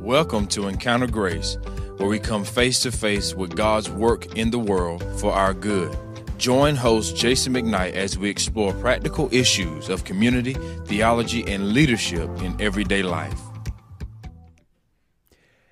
Welcome to Encounter Grace, where we come face to face with God's work in the world for our good. Join host Jason McKnight as we explore practical issues of community, theology, and leadership in everyday life.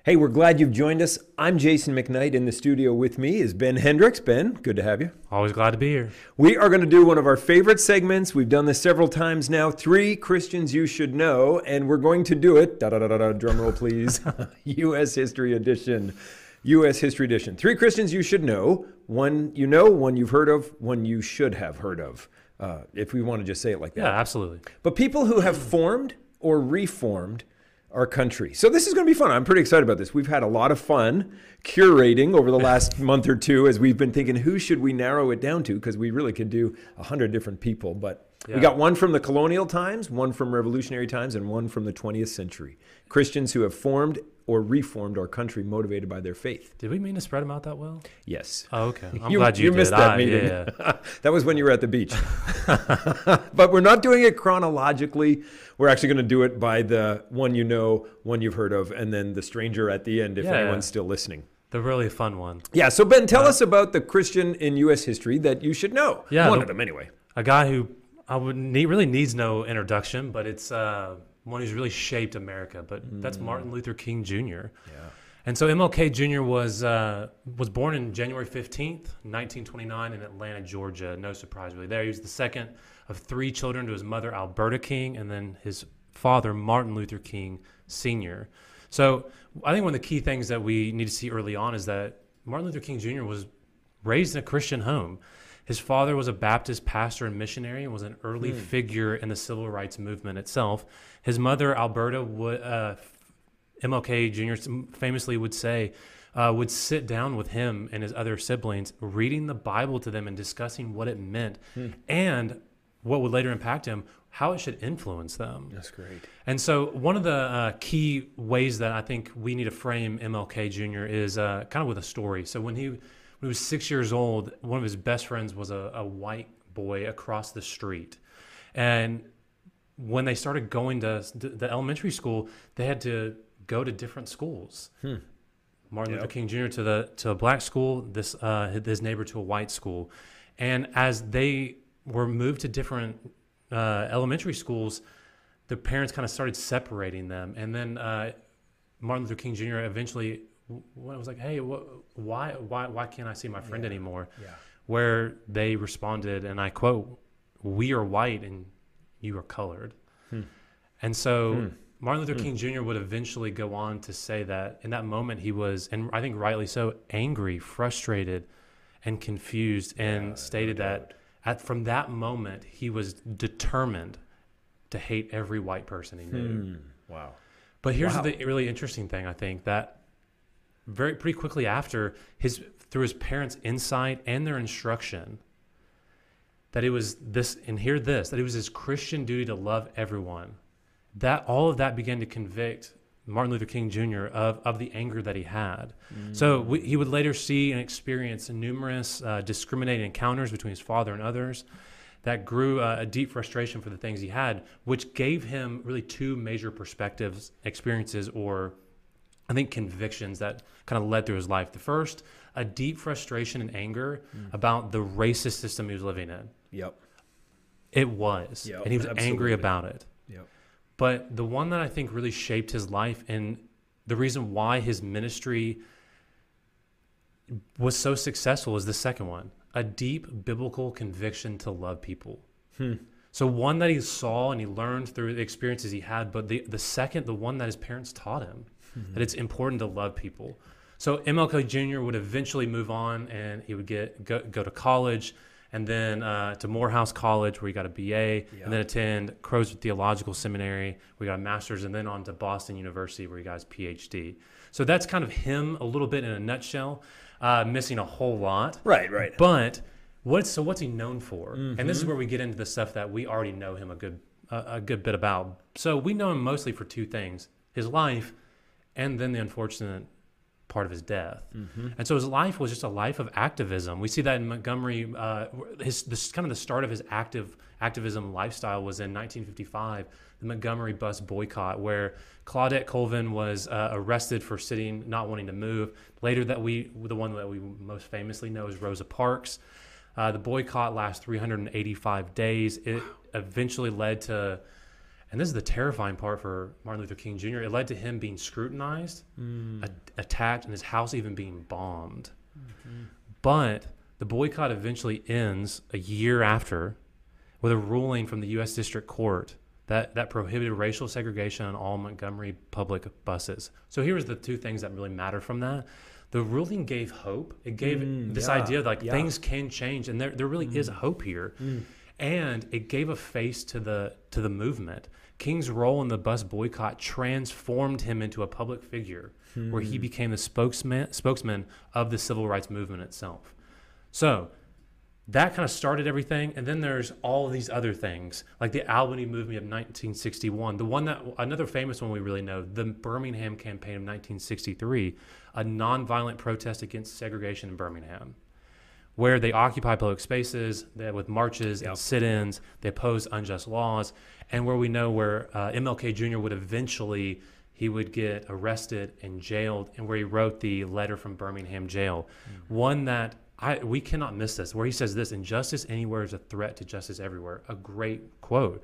Hey, we're glad you've joined us. I'm Jason McKnight. In the studio with me is Ben Hendricks. Ben, good to have you. Always glad to be here. We are going to do one of our favorite segments. We've done this several times now. Three Christians you should know, and we're going to do it. Da da da da da. Drum roll, please. U.S. History Edition. U.S. History Edition. Three Christians you should know. One you know, one you've heard of, one you should have heard of. Uh, if we want to just say it like that. Yeah, absolutely. But people who have formed or reformed our country. So this is going to be fun. I'm pretty excited about this. We've had a lot of fun curating over the last month or two as we've been thinking who should we narrow it down to because we really could do a hundred different people. But yeah. we got one from the colonial times, one from revolutionary times, and one from the 20th century. Christians who have formed or reformed our country motivated by their faith. Did we mean to spread them out that well? Yes. Oh, okay. I'm you, glad you, you missed that meeting. Yeah, yeah. that was when you were at the beach. but we're not doing it chronologically. We're actually going to do it by the one you know, one you've heard of, and then the stranger at the end if yeah, anyone's still listening. The really fun one. Yeah. So Ben, tell uh, us about the Christian in U.S. history that you should know. Yeah, one the, of them anyway. A guy who I would need, really needs no introduction, but it's. Uh, one who's really shaped America, but mm. that's Martin Luther King Jr. Yeah. And so MLK Jr. was uh, was born in January 15th, 1929, in Atlanta, Georgia. No surprise, really. There, he was the second of three children to his mother, Alberta King, and then his father, Martin Luther King Sr. So I think one of the key things that we need to see early on is that Martin Luther King Jr. was raised in a Christian home. His father was a Baptist pastor and missionary and was an early mm. figure in the civil rights movement itself. His mother, Alberta, would, uh, MLK Jr. famously would say, uh, would sit down with him and his other siblings, reading the Bible to them and discussing what it meant mm. and what would later impact him, how it should influence them. That's great. And so, one of the uh, key ways that I think we need to frame MLK Jr. is uh, kind of with a story. So, when he when he was six years old, one of his best friends was a, a white boy across the street. And when they started going to the elementary school, they had to go to different schools. Hmm. Martin yep. Luther King Jr. to the to a black school, this uh, his neighbor to a white school, and as they were moved to different uh, elementary schools, the parents kind of started separating them, and then uh, Martin Luther King Jr. eventually when I was like, "Hey, why, why, why can't I see my friend yeah. anymore?" Yeah. Where they responded, and I quote, "We are white and you are colored," hmm. and so hmm. Martin Luther hmm. King Jr. would eventually go on to say that in that moment he was, and I think rightly so, angry, frustrated, and confused, and yeah, stated no that at from that moment he was determined to hate every white person he knew. Hmm. Wow. But here's wow. the really interesting thing I think that very pretty quickly after his through his parents' insight and their instruction that it was this and hear this that it was his Christian duty to love everyone. That all of that began to convict Martin Luther King Jr. of, of the anger that he had. Mm. So we, he would later see and experience numerous uh, discriminating encounters between his father and others that grew uh, a deep frustration for the things he had, which gave him really two major perspectives, experiences, or I think convictions that kind of led through his life. The first, a deep frustration and anger mm. about the racist system he was living in. Yep. It was. Yep, and he was absolutely. angry about it. Yep. But the one that I think really shaped his life and the reason why his ministry was so successful is the second one a deep biblical conviction to love people. Hmm. So, one that he saw and he learned through the experiences he had, but the, the second, the one that his parents taught him mm-hmm. that it's important to love people. So MLK Jr. would eventually move on, and he would get go, go to college, and then uh, to Morehouse College, where he got a BA, yep. and then attend Crozer Theological Seminary, where he got a master's, and then on to Boston University, where he got his PhD. So that's kind of him a little bit in a nutshell, uh, missing a whole lot. Right, right. But what's so what's he known for? Mm-hmm. And this is where we get into the stuff that we already know him a good a good bit about. So we know him mostly for two things: his life and then the unfortunate part of his death. And so his life was just a life of activism. We see that in Montgomery. Uh, his this kind of the start of his active activism lifestyle was in 1955, the Montgomery bus boycott, where Claudette Colvin was uh, arrested for sitting, not wanting to move. Later, that we the one that we most famously know is Rosa Parks. Uh, the boycott lasts 385 days. It eventually led to and this is the terrifying part for Martin Luther King Jr. It led to him being scrutinized, mm. a- attacked, and his house even being bombed. Mm-hmm. But the boycott eventually ends a year after with a ruling from the U.S. District Court that, that prohibited racial segregation on all Montgomery public buses. So here's the two things that really matter from that. The ruling gave hope. It gave Mm, this yeah, idea that like yeah. things can change, and there, there really is mm. hope here. Mm. And it gave a face to the to the movement. King's role in the bus boycott transformed him into a public figure, where he hmm. became the spokesman spokesman of the civil rights movement itself. So that kind of started everything and then there's all of these other things like the albany movement of 1961 the one that another famous one we really know the birmingham campaign of 1963 a nonviolent protest against segregation in birmingham where they occupy public spaces with marches and sit-ins they oppose unjust laws and where we know where uh, mlk jr would eventually he would get arrested and jailed and where he wrote the letter from birmingham jail. One that I, we cannot miss this where he says this injustice anywhere is a threat to justice everywhere. A great quote.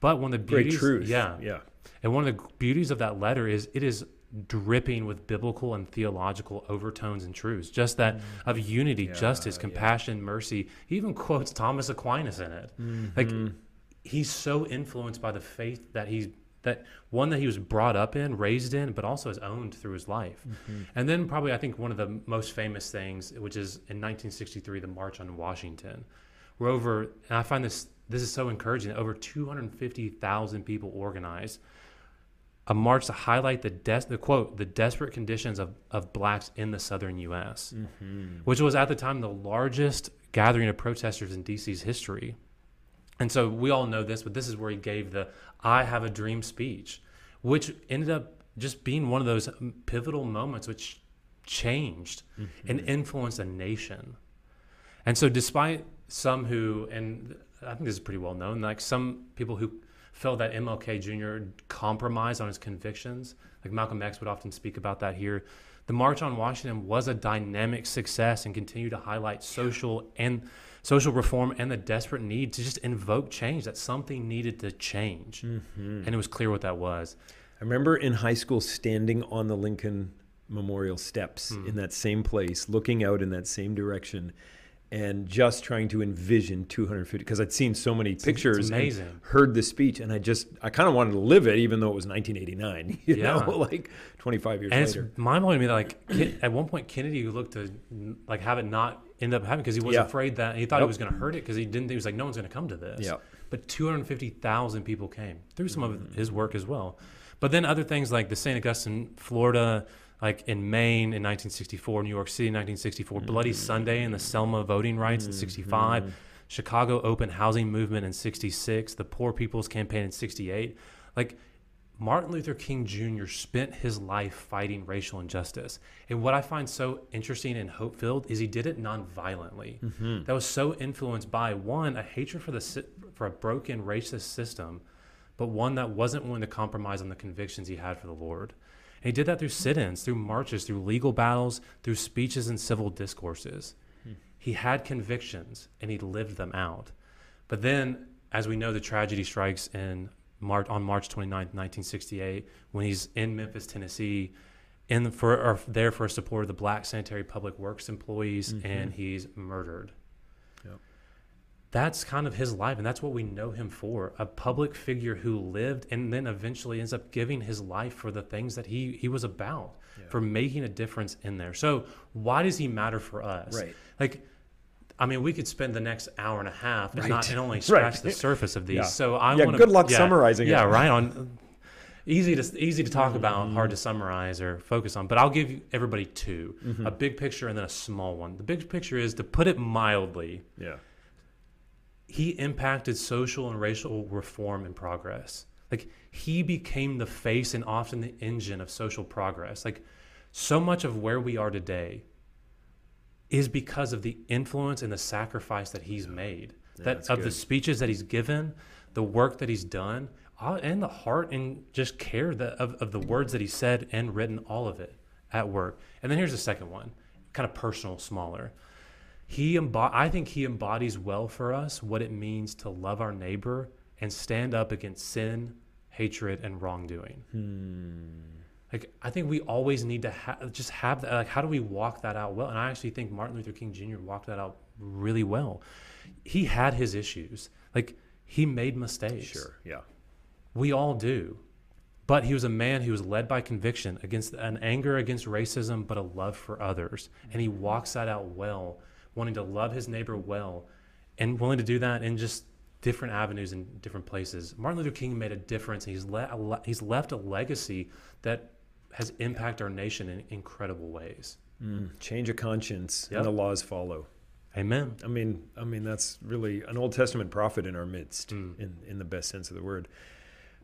But one of the Great beauties truth. yeah. Yeah. and one of the beauties of that letter is it is dripping with biblical and theological overtones and truths. Just that mm-hmm. of unity, justice, compassion, mercy. He even quotes Thomas Aquinas in it. Like mm-hmm. he's so influenced by the faith that he's that one that he was brought up in, raised in, but also has owned through his life. Mm-hmm. And then probably I think one of the most famous things, which is in 1963, the March on Washington, where over and I find this this is so encouraging. Over 250,000 people organized a march to highlight the des- the quote the desperate conditions of, of blacks in the southern U.S., mm-hmm. which was at the time the largest gathering of protesters in D.C.'s history. And so we all know this, but this is where he gave the "I Have a Dream" speech, which ended up just being one of those pivotal moments which changed mm-hmm. and influenced a nation. And so, despite some who, and I think this is pretty well known, like some people who felt that MLK Jr. compromised on his convictions, like Malcolm X would often speak about that here. The March on Washington was a dynamic success and continued to highlight social and social reform and the desperate need to just invoke change. That something needed to change, and it was clear what that was. I remember in high school standing on the Lincoln Memorial steps Hmm. in that same place, looking out in that same direction, and just trying to envision 250 because I'd seen so many pictures, and amazing. heard the speech, and I just I kind of wanted to live it, even though it was 1989. You Yeah. know, like 25 years And later. it's mind blowing to me that like at one point Kennedy looked to like have it not end up happening because he was Yeah. afraid that he thought Yep. it was going to hurt it because he didn't. He was like, no one's going to come to this. Yep. But 250,000 people came through some Mm-hmm. of his work as well. But then other things like the St. Augustine, Florida, like in Maine in 1964, New York City in 1964, Bloody Mm-hmm. Sunday and the Selma voting rights in 65, Chicago open housing movement in 66, the Poor People's Campaign in 68. Like Martin Luther King Jr. spent his life fighting racial injustice. And what I find so interesting and hope filled is he did it non-violently. That was so influenced by one, a hatred for the for a broken racist system, but one that wasn't willing to compromise on the convictions he had for the Lord. He did that through sit-ins, through marches, through legal battles, through speeches and civil discourses. Hmm. He had convictions and he lived them out. But then, as we know, the tragedy strikes in March on March 29th, 1968, when he's in Memphis, Tennessee, in for or there for support of the black sanitary public works employees, mm-hmm. and he's murdered. That's kind of his life, and that's what we know him for a public figure who lived and then eventually ends up giving his life for the things that he, he was about, for making a difference in there. So, why does he matter for us? Right. Like, I mean, we could spend the next hour and a half and not and only Right. scratch the surface of these. Yeah. So I Yeah, want good luck summarizing it. Yeah, right. On easy to easy to talk about, hard Mm-hmm. to summarize or focus on. But I'll give you- everybody 2 Mm-hmm. a big picture and then a small one. The big picture is to put it mildly. Yeah. He impacted social and racial reform and progress. Like he became the face and often the engine of social progress. Like so much of where we are today is because of the influence and the sacrifice that he's made. that that's of the speeches that he's given, the work that he's done, uh, and the heart and just care that of, of the words that he said and written, all of it at work. And then here's the second one, kind of personal, smaller. He embo- I think he embodies well for us what it means to love our neighbor and stand up against sin, hatred, and wrongdoing. Hmm. Like I think we always need to ha- just have that. Like, how do we walk that out well? And I actually think Martin Luther King Jr. walked that out really well. He had his issues. Like he made mistakes. Sure. Yeah. We all do. But he was a man who was led by conviction against an anger against racism, but a love for others. And he hmm. walks that out well, wanting to love his neighbor well and willing to do that in just different avenues and different places. Martin Luther King made a difference. He's, le- he's left a legacy that has impacted our nation in incredible ways. Change of conscience Yep. and the laws follow. Amen. I mean, I mean that's really an Old Testament prophet in our midst, Mm. in in the best sense of the word.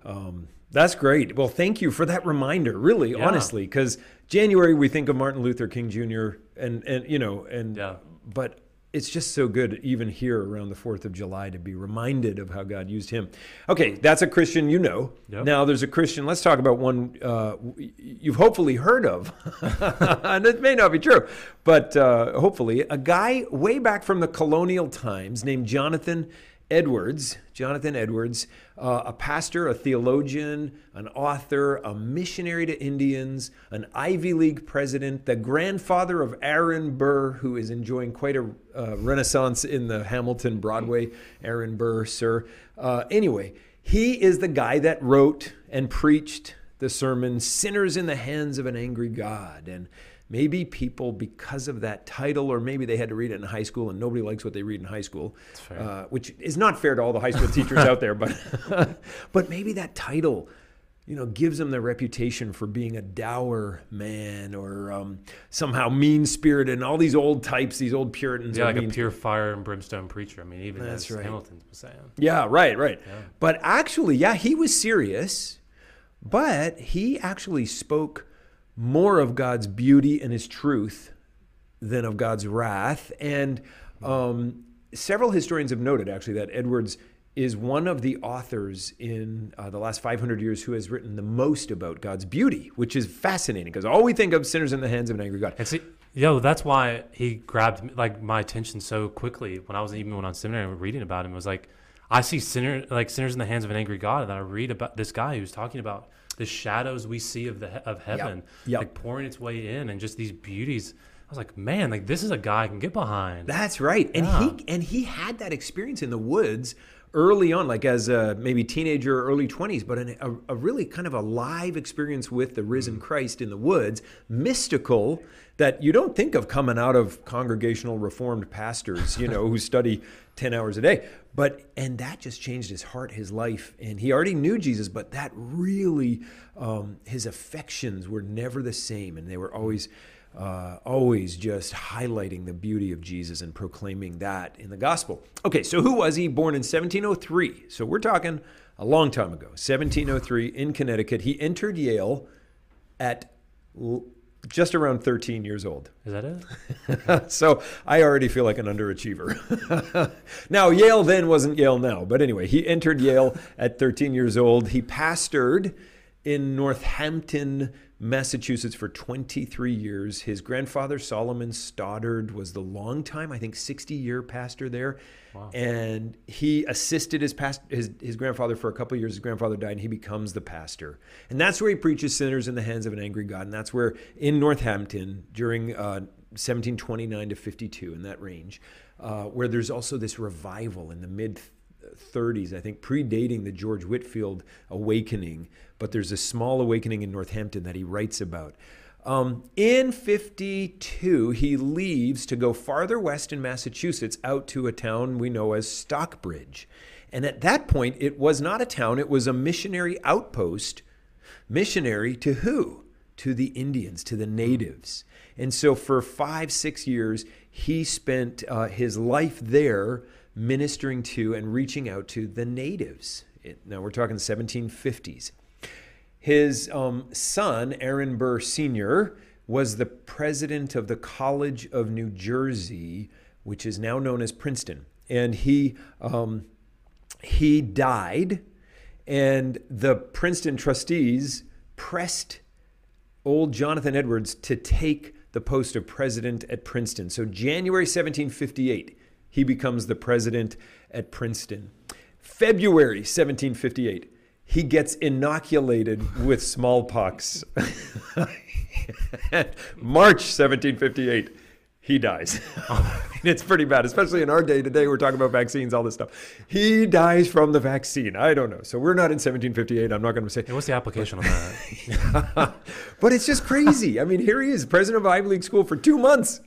Um, that's great. Well, thank you for that reminder. Really, Yeah. honestly, because January we think of Martin Luther King Jr. and and you know and Yeah. But it's just so good even here around the 4th of July to be reminded of how God used him. Okay, that's a Christian you know. Yep. Now there's a Christian, let's talk about one uh, you've hopefully heard of. and it may not be true, but uh, hopefully a guy way back from the colonial times named Jonathan Edwards, Jonathan Edwards, uh, a pastor, a theologian, an author, a missionary to Indians, an Ivy League president, the grandfather of Aaron Burr, who is enjoying quite a uh, renaissance in the Hamilton Broadway. Aaron Burr, sir. Uh, anyway, he is the guy that wrote and preached the sermon "Sinners in the Hands of an Angry God," and Maybe people, because of that title, or maybe they had to read it in high school and nobody likes what they read in high school, fair. uh, which is not fair to all the high school teachers out there, but, but maybe that title, you know, gives them the reputation for being a dour man or um, somehow mean spirited and all these old types, these old Puritans. Yeah, like a pure fire and brimstone preacher. I mean, even That's as right. Hamilton was saying. Yeah, right, right. Yeah. But actually, yeah, he was serious, but he actually spoke more of God's beauty and his truth than of God's wrath. And um, several historians have noted, actually, that Edwards is one of the authors in uh, the last 500 years who has written the most about God's beauty, which is fascinating because all we think of sinners in the hands of an angry God. And see, yo, that's why he grabbed like my attention so quickly when I was even when was seminary and reading about him. It was like I see sinner like sinners in the hands of an angry God, and I read about this guy who's talking about the shadows we see of the of heaven, Yep. like pouring its way in, and just these beauties. I was like, man, like this is a guy I can get behind. That's right. And Yeah. he and he had that experience in the woods early on, like as a maybe teenager, early twenties, but an, a, a really kind of a live experience with the risen Christ in the woods, mystical that you don't think of coming out of congregational reformed pastors, you know, who study ten hours a day. But and that just changed his heart, his life, and he already knew Jesus, but that really um, his affections were never the same, and they were always uh, always just highlighting the beauty of Jesus and proclaiming that in the gospel. Okay, so who was he? Born in 1703. So we're talking a long time ago, 1703 in Connecticut. He entered Yale at l- just around 13 years old. Is that it? so I already feel like an underachiever. now, Yale then wasn't Yale now, but anyway, he entered Yale at 13 years old. He pastored in Northampton, Massachusetts for 23 years. His grandfather, Solomon Stoddard, was the longtime, I think, 60 year pastor there. And he assisted his, past, his, his grandfather for a couple of years. His grandfather died, and he becomes the pastor. And that's where he preaches sinners in the hands of an angry God. And that's where, in Northampton, during uh, 1729 to 52, in that range, uh, where there's also this revival in the mid 30s, I think, predating the George Whitefield awakening. But there's a small awakening in Northampton that he writes about. Um, in 52, he leaves to go farther west in Massachusetts out to a town we know as Stockbridge. And at that point, it was not a town, it was a missionary outpost. Missionary to who? To the Indians, to the natives. And so for five, six years, he spent uh, his life there ministering to and reaching out to the natives. It, now we're talking 1750s. His um, son, Aaron Burr Sr., was the president of the College of New Jersey, which is now known as Princeton. And he, um, he died, and the Princeton trustees pressed old Jonathan Edwards to take the post of president at Princeton. So, January 1758, he becomes the president at Princeton. February 1758, he gets inoculated with smallpox. March 1758, he dies. it's pretty bad, especially in our day today. We're talking about vaccines, all this stuff. He dies from the vaccine. I don't know. So we're not in 1758. I'm not going to say. Hey, what's the application on that? but it's just crazy. I mean, here he is, president of Ivy League school for two months,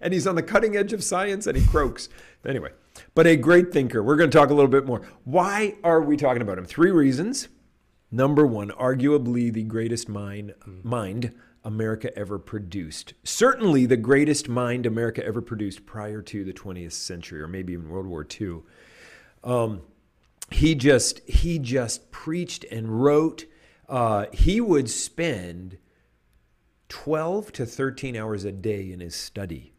and he's on the cutting edge of science, and he croaks. Anyway, but a great thinker. We're going to talk a little bit more. Why are we talking about him? Three reasons. Number one, arguably the greatest mind, mind America ever produced. Certainly the greatest mind America ever produced prior to the 20th century, or maybe even World War II. Um, he just he just preached and wrote. Uh, he would spend 12 to 13 hours a day in his study.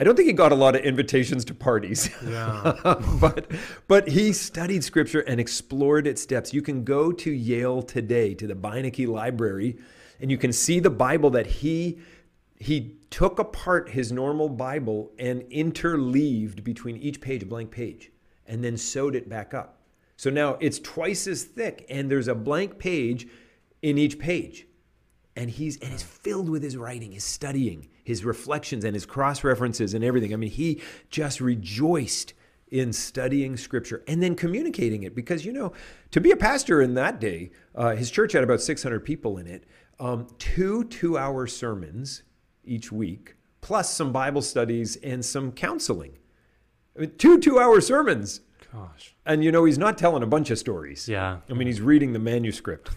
I don't think he got a lot of invitations to parties. Yeah. but but he studied scripture and explored its depths. You can go to Yale today to the Beinecke Library and you can see the Bible that he he took apart his normal Bible and interleaved between each page a blank page and then sewed it back up. So now it's twice as thick and there's a blank page in each page. And he's and it's filled with his writing, his studying, his reflections and his cross references and everything. I mean, he just rejoiced in studying scripture and then communicating it because you know to be a pastor in that day uh, his church had about 600 people in it um, two two hour sermons each week plus some bible studies and some counseling I mean, two two hour sermons Gosh. and you know he's not telling a bunch of stories Yeah. I mean, he's reading the manuscript.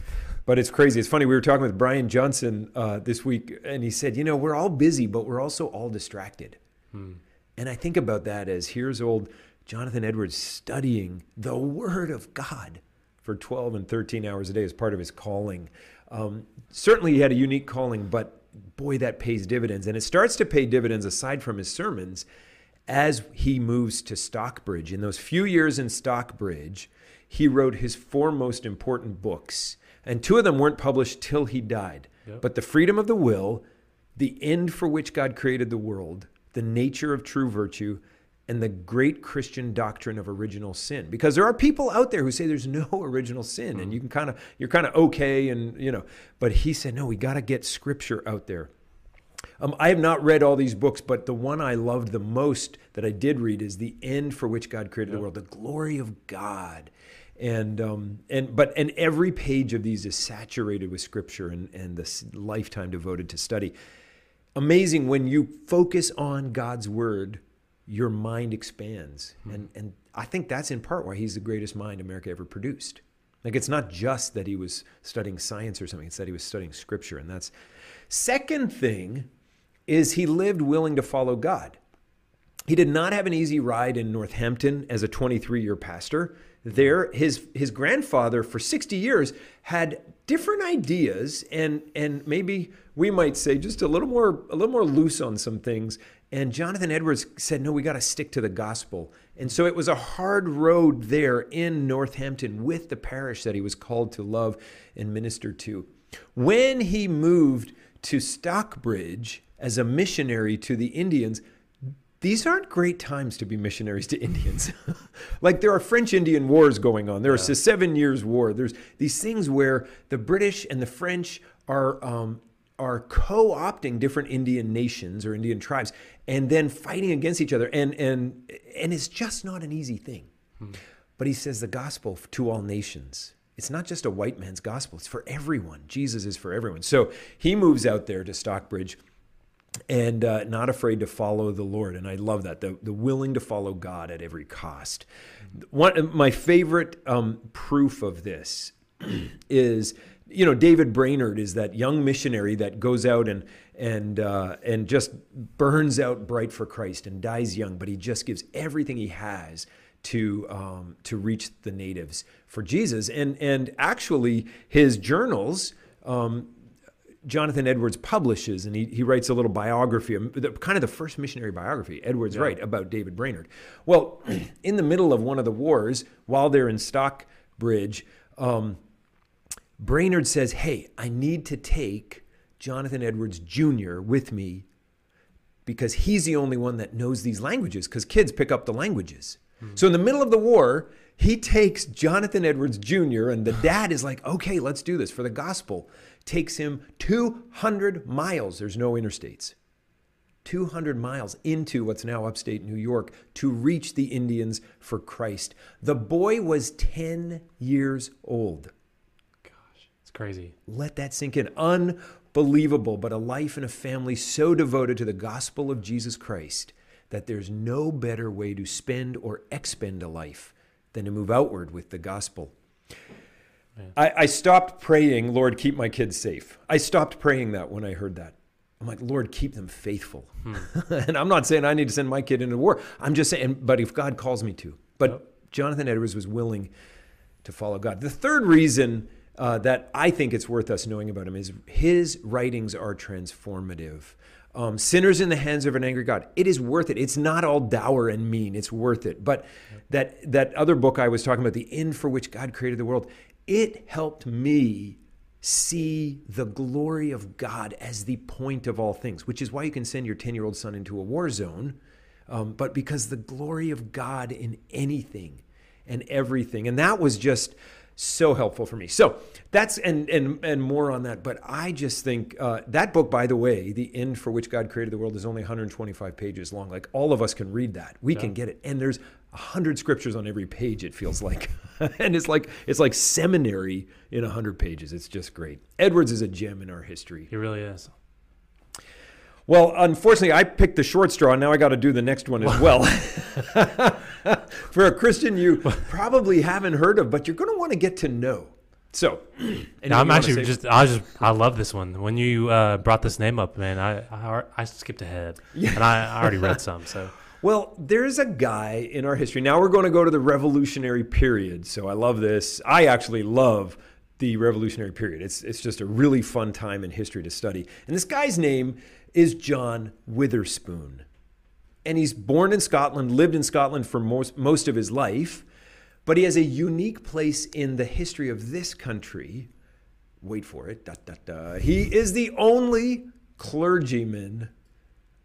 But it's crazy. It's funny. We were talking with Brian Johnson uh, this week, and he said, You know, we're all busy, but we're also all distracted. And I think about that as here's old Jonathan Edwards studying the Word of God for 12 and 13 hours a day as part of his calling. Um, certainly, he had a unique calling, but boy, that pays dividends. And it starts to pay dividends aside from his sermons as he moves to Stockbridge. In those few years in Stockbridge, he wrote his four most important books, and two of them weren't published till he died. Yep. But The Freedom of the Will, The End for Which God Created the World, The Nature of True Virtue, and the great Christian doctrine of original sin. Because there are people out there who say there's no original sin, and you can kind of you're kind of okay, and you know. But he said, no, we got to get Scripture out there. Um, I have not read all these books, but the one I loved the most that I did read is "The End for Which God Created the World," the glory of God, and um, and but and every page of these is saturated with Scripture and and this lifetime devoted to study. Amazing when you focus on God's Word, your mind expands, and and I think that's in part why he's the greatest mind America ever produced. Like it's not just that he was studying science or something; it's that he was studying Scripture, and that's second thing is he lived willing to follow God. He did not have an easy ride in Northampton as a 23 year pastor. There, his, his grandfather for 60 years had different ideas and, and maybe we might say just a little more a little more loose on some things. And Jonathan Edwards said, no, we got to stick to the gospel. And so it was a hard road there in Northampton with the parish that he was called to love and minister to. When he moved to Stockbridge as a missionary to the Indians, these aren't great times to be missionaries to Indians. like there are French Indian wars going on. There is a Seven Years' War. There's these things where the British and the French are um, are co-opting different Indian nations or Indian tribes and then fighting against each other. And and and it's just not an easy thing. But he says the gospel to all nations. It's not just a white man's gospel. It's for everyone. Jesus is for everyone. So he moves out there to Stockbridge and uh, not afraid to follow the Lord. And I love that the, the willing to follow God at every cost. One my favorite um, proof of this is you know David Brainerd is that young missionary that goes out and and uh, and just burns out bright for Christ and dies young, but he just gives everything he has to um, to reach the natives for Jesus. And and actually his journals. Um, Jonathan Edwards publishes, and he, he writes a little biography, the, kind of the first missionary biography, Edwards Yeah. Wright, about David Brainerd. Well, in the middle of one of the wars, while they're in Stockbridge, um, Brainerd says, Hey, I need to take Jonathan Edwards Jr. with me because he's the only one that knows these languages because kids pick up the languages. So in the middle of the war, he takes Jonathan Edwards Jr. and the dad is like, okay, let's do this for the gospel. Takes him 200 miles. There's no interstates. 200 miles into what's now upstate New York to reach the Indians for Christ. The boy was 10 years old. Gosh, it's crazy. Let that sink in. Unbelievable, but a life and a family so devoted to the gospel of Jesus Christ that there's no better way to spend or expend a life than to move outward with the gospel. I, I stopped praying, Lord, keep my kids safe. I stopped praying that when I heard that. I'm like, Lord, keep them faithful. and I'm not saying I need to send my kid into war. I'm just saying, but if God calls me to. But Jonathan Edwards was willing to follow God. The third reason uh, that I think it's worth us knowing about him is his writings are transformative. Um, Sinners in the hands of an angry God. It is worth it. It's not all dour and mean. It's worth it. But that that other book I was talking about, the end for which God created the world, it helped me see the glory of God as the point of all things, which is why you can send your 10 year old son into a war zone, um, but because the glory of God in anything and everything. And that was just so helpful for me. So that's and and and more on that. But I just think uh, that book, by the way, the end for which God created the world, is only 125 pages long. Like all of us can read that. We can get it, and there's a hundred scriptures on every page. It feels like, and it's like it's like seminary in a hundred pages. It's just great. Edwards is a gem in our history. He really is. Well, unfortunately, I picked the short straw. and Now I got to do the next one as well. For a Christian you probably haven't heard of, but you're going to want to get to know. So, No, I'm actually just I just I love this one. When you uh, brought this name up, man, I I, I skipped ahead, and I, I already read some. So Well, there's a guy in our history. Now we're going to go to the Revolutionary period. So I love this. I actually love the Revolutionary period. It's it's just a really fun time in history to study. And this guy's name is John Witherspoon. And he's born in Scotland, lived in Scotland for most, most of his life, but he has a unique place in the history of this country. Wait for it. Da, da, da. He is the only clergyman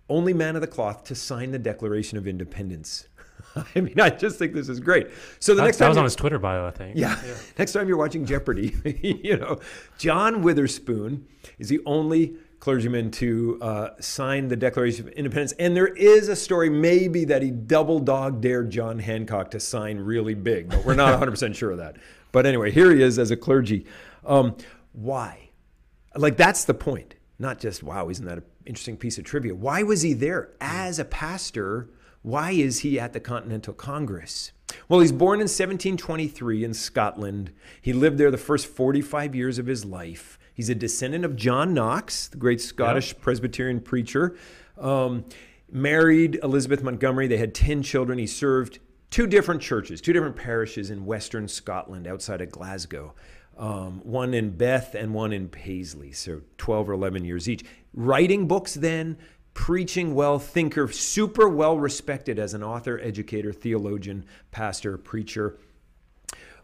only man of the cloth to sign the Declaration of Independence. I mean, I just think this is great. So the that, next that time, was on his Twitter bio, I think. yeah, next time you're watching Jeopardy, you know, John Witherspoon is the only clergyman to uh, sign the Declaration of Independence, and there is a story maybe that he double dog dared John Hancock to sign really big, but we're not 100 percent sure of that. But anyway, here he is as a clergy. Um, why? Like that's the point. Not just wow, isn't that an interesting piece of trivia? Why was he there as a pastor? Why is he at the Continental Congress? Well, he's born in 1723 in Scotland. He lived there the first 45 years of his life. He's a descendant of John Knox, the great Scottish Presbyterian preacher. Um, married Elizabeth Montgomery. They had 10 children. He served two different churches, two different parishes in western Scotland outside of Glasgow um, one in Beith and one in Paisley, so 12 or 11 years each. Writing books then, preaching well, thinker, super well respected as an author, educator, theologian, pastor, preacher.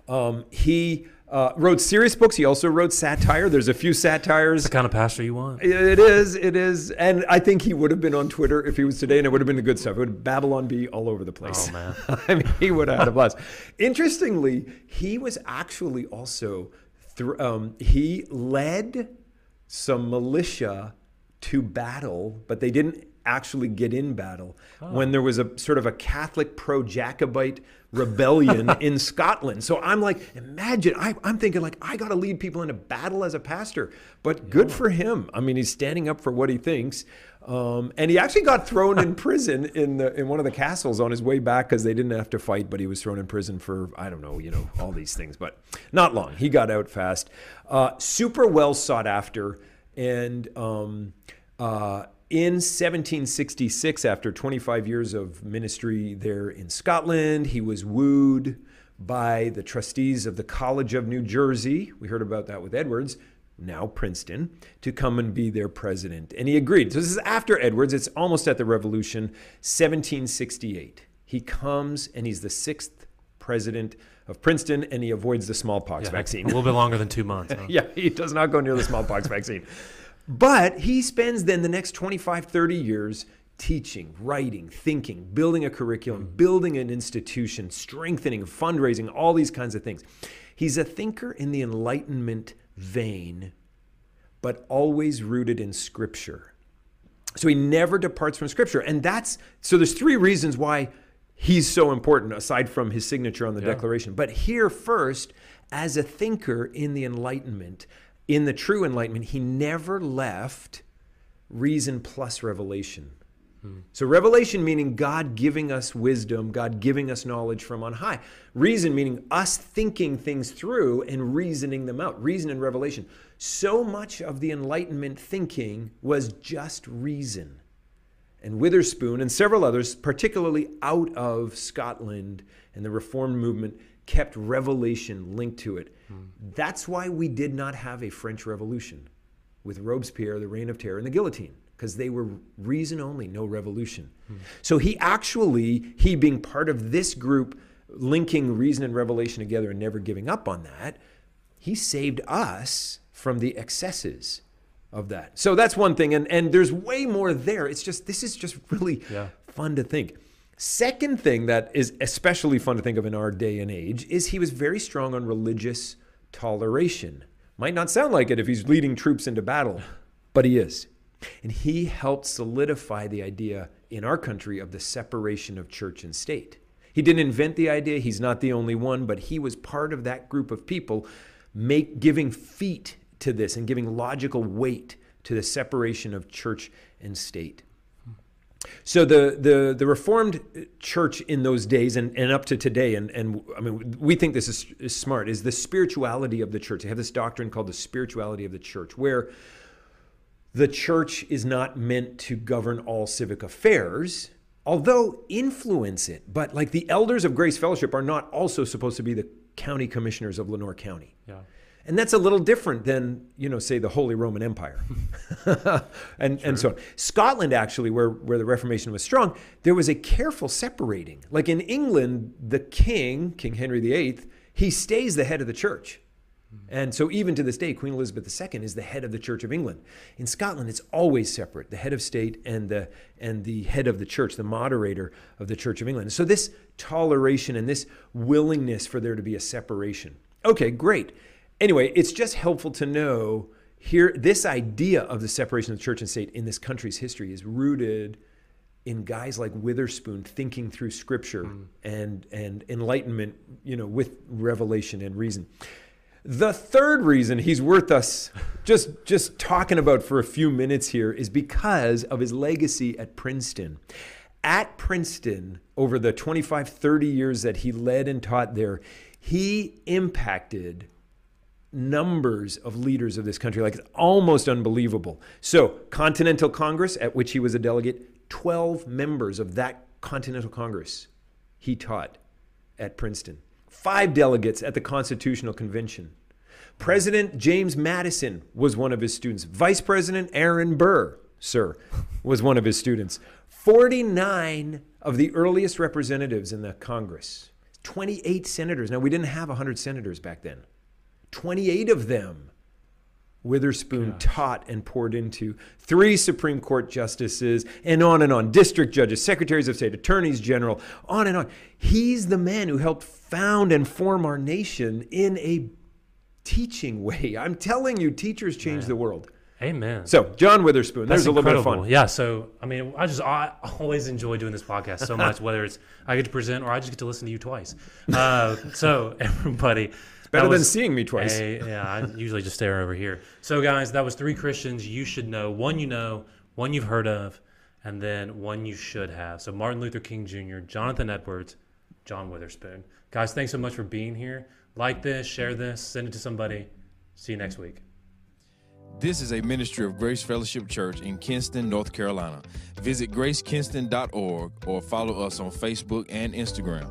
Um, he uh, wrote serious books. He also wrote satire. There's a few satires. the kind of pastor you want. It is, it is, and I think he would have been on Twitter if he was today, and it would have been the good stuff. It would Babylon be all over the place. Oh, man. I mean, he would have had a blast. Interestingly, he was actually also, thr um, he led some militia to battle, but they didn't actually get in battle when there was a sort of a Catholic pro Jacobite rebellion in Scotland. So I'm like, imagine, I, I'm thinking, like, I got to lead people into battle as a pastor, but good for him. I mean, he's standing up for what he thinks. Um, and he actually got thrown in prison in the in one of the castles on his way back because they didn't have to fight, but he was thrown in prison for I don't know, you know, all these things, but not long. He got out fast. Uh, super well sought after, and um, uh, in 1766, after 25 years of ministry there in Scotland, he was wooed by the trustees of the College of New Jersey. We heard about that with Edwards now Princeton, to come and be their president. And he agreed. So this is after Edwards. It's almost at the Revolution, 1768. He comes and he's the sixth president of Princeton and he avoids the smallpox Yeah, vaccine. A little bit longer than two months. huh? yeah, he does not go near the smallpox vaccine. But he spends then the next 25, 30 years teaching, writing, thinking, building a curriculum, mm-hmm. building an institution, strengthening, fundraising, all these kinds of things. He's a thinker in the Enlightenment vein, but always rooted in Scripture. So he never departs from Scripture. And that's so there's three reasons why he's so important aside from his signature on the Yeah. Declaration. But here first, as a thinker in the Enlightenment, in the true Enlightenment, he never left reason plus revelation. Hmm. So, revelation meaning God giving us wisdom, God giving us knowledge from on high. Reason meaning us thinking things through and reasoning them out. Reason and revelation. So much of the Enlightenment thinking was just reason. And Witherspoon and several others, particularly out of Scotland and the Reformed movement, kept revelation linked to it. Hmm. That's why we did not have a French Revolution with Robespierre, the Reign of Terror, and the guillotine, because they were reason only, no revolution. Hmm. So he actually, he being part of this group, linking reason and revelation together and never giving up on that, he saved us from the excesses of that. So that's one thing. And, and there's way more there. It's just, this is just really Yeah. fun to think. Second thing that is especially fun to think of in our day and age is he was very strong on religious toleration. Might not sound like it if he's leading troops into battle, but he is. And he helped solidify the idea in our country of the separation of church and state. He didn't invent the idea, he's not the only one, but he was part of that group of people make giving feet to this and giving logical weight to the separation of church and state. So the, the, the Reformed Church in those days and, and up to today, and, and I mean, we think this is, is smart, is the spirituality of the church. They have this doctrine called the spirituality of the church, where the church is not meant to govern all civic affairs, although influence it. But like the elders of Grace Fellowship are not also supposed to be the county commissioners of Lenoir County. Yeah. And that's a little different than, you know, say the Holy Roman Empire. and, and so on. Scotland, actually, where, where the Reformation was strong, there was a careful separating. Like in England, the king, King Henry VIII, he stays the head of the church. And so even to this day, Queen Elizabeth II is the head of the Church of England. In Scotland, it's always separate, the head of state and the, and the head of the church, the moderator of the Church of England. So this toleration and this willingness for there to be a separation. Okay, great. Anyway, it's just helpful to know here this idea of the separation of church and state in this country's history is rooted in guys like Witherspoon thinking through scripture hmm. and and enlightenment, you know, with revelation and reason. The third reason he's worth us just just talking about for a few minutes here is because of his legacy at Princeton. At Princeton, over the 25, 30 years that he led and taught there, he impacted numbers of leaders of this country. Like it's almost unbelievable. So, Continental Congress, at which he was a delegate, 12 members of that Continental Congress he taught at Princeton. Five delegates at the Constitutional Convention. President James Madison was one of his students. Vice President Aaron Burr, sir, was one of his students. 49 of the earliest representatives in the Congress. 28 senators. Now, we didn't have 100 senators back then. 28 of them Witherspoon taught and poured into. Three Supreme Court justices, and on and on. District judges, secretaries of state, attorneys general, on and on. He's the man who helped found and form our nation in a teaching way. I'm telling you, teachers change the world. Amen. So, John Witherspoon, That's there's a little bit of fun. Yeah. So, I mean, I just I always enjoy doing this podcast so much, whether it's I get to present or I just get to listen to you twice. Uh, so, everybody. Better that than seeing me twice. a- yeah, I usually just stare over here. So, guys, that was three Christians you should know. One you know, one you've heard of, and then one you should have. So, Martin Luther King Jr., Jonathan Edwards, John Witherspoon. Guys, thanks so much for being here. Like this, share this, send it to somebody. See you next week. This is a ministry of Grace Fellowship Church in Kinston, North Carolina. Visit gracekinston.org or follow us on Facebook and Instagram.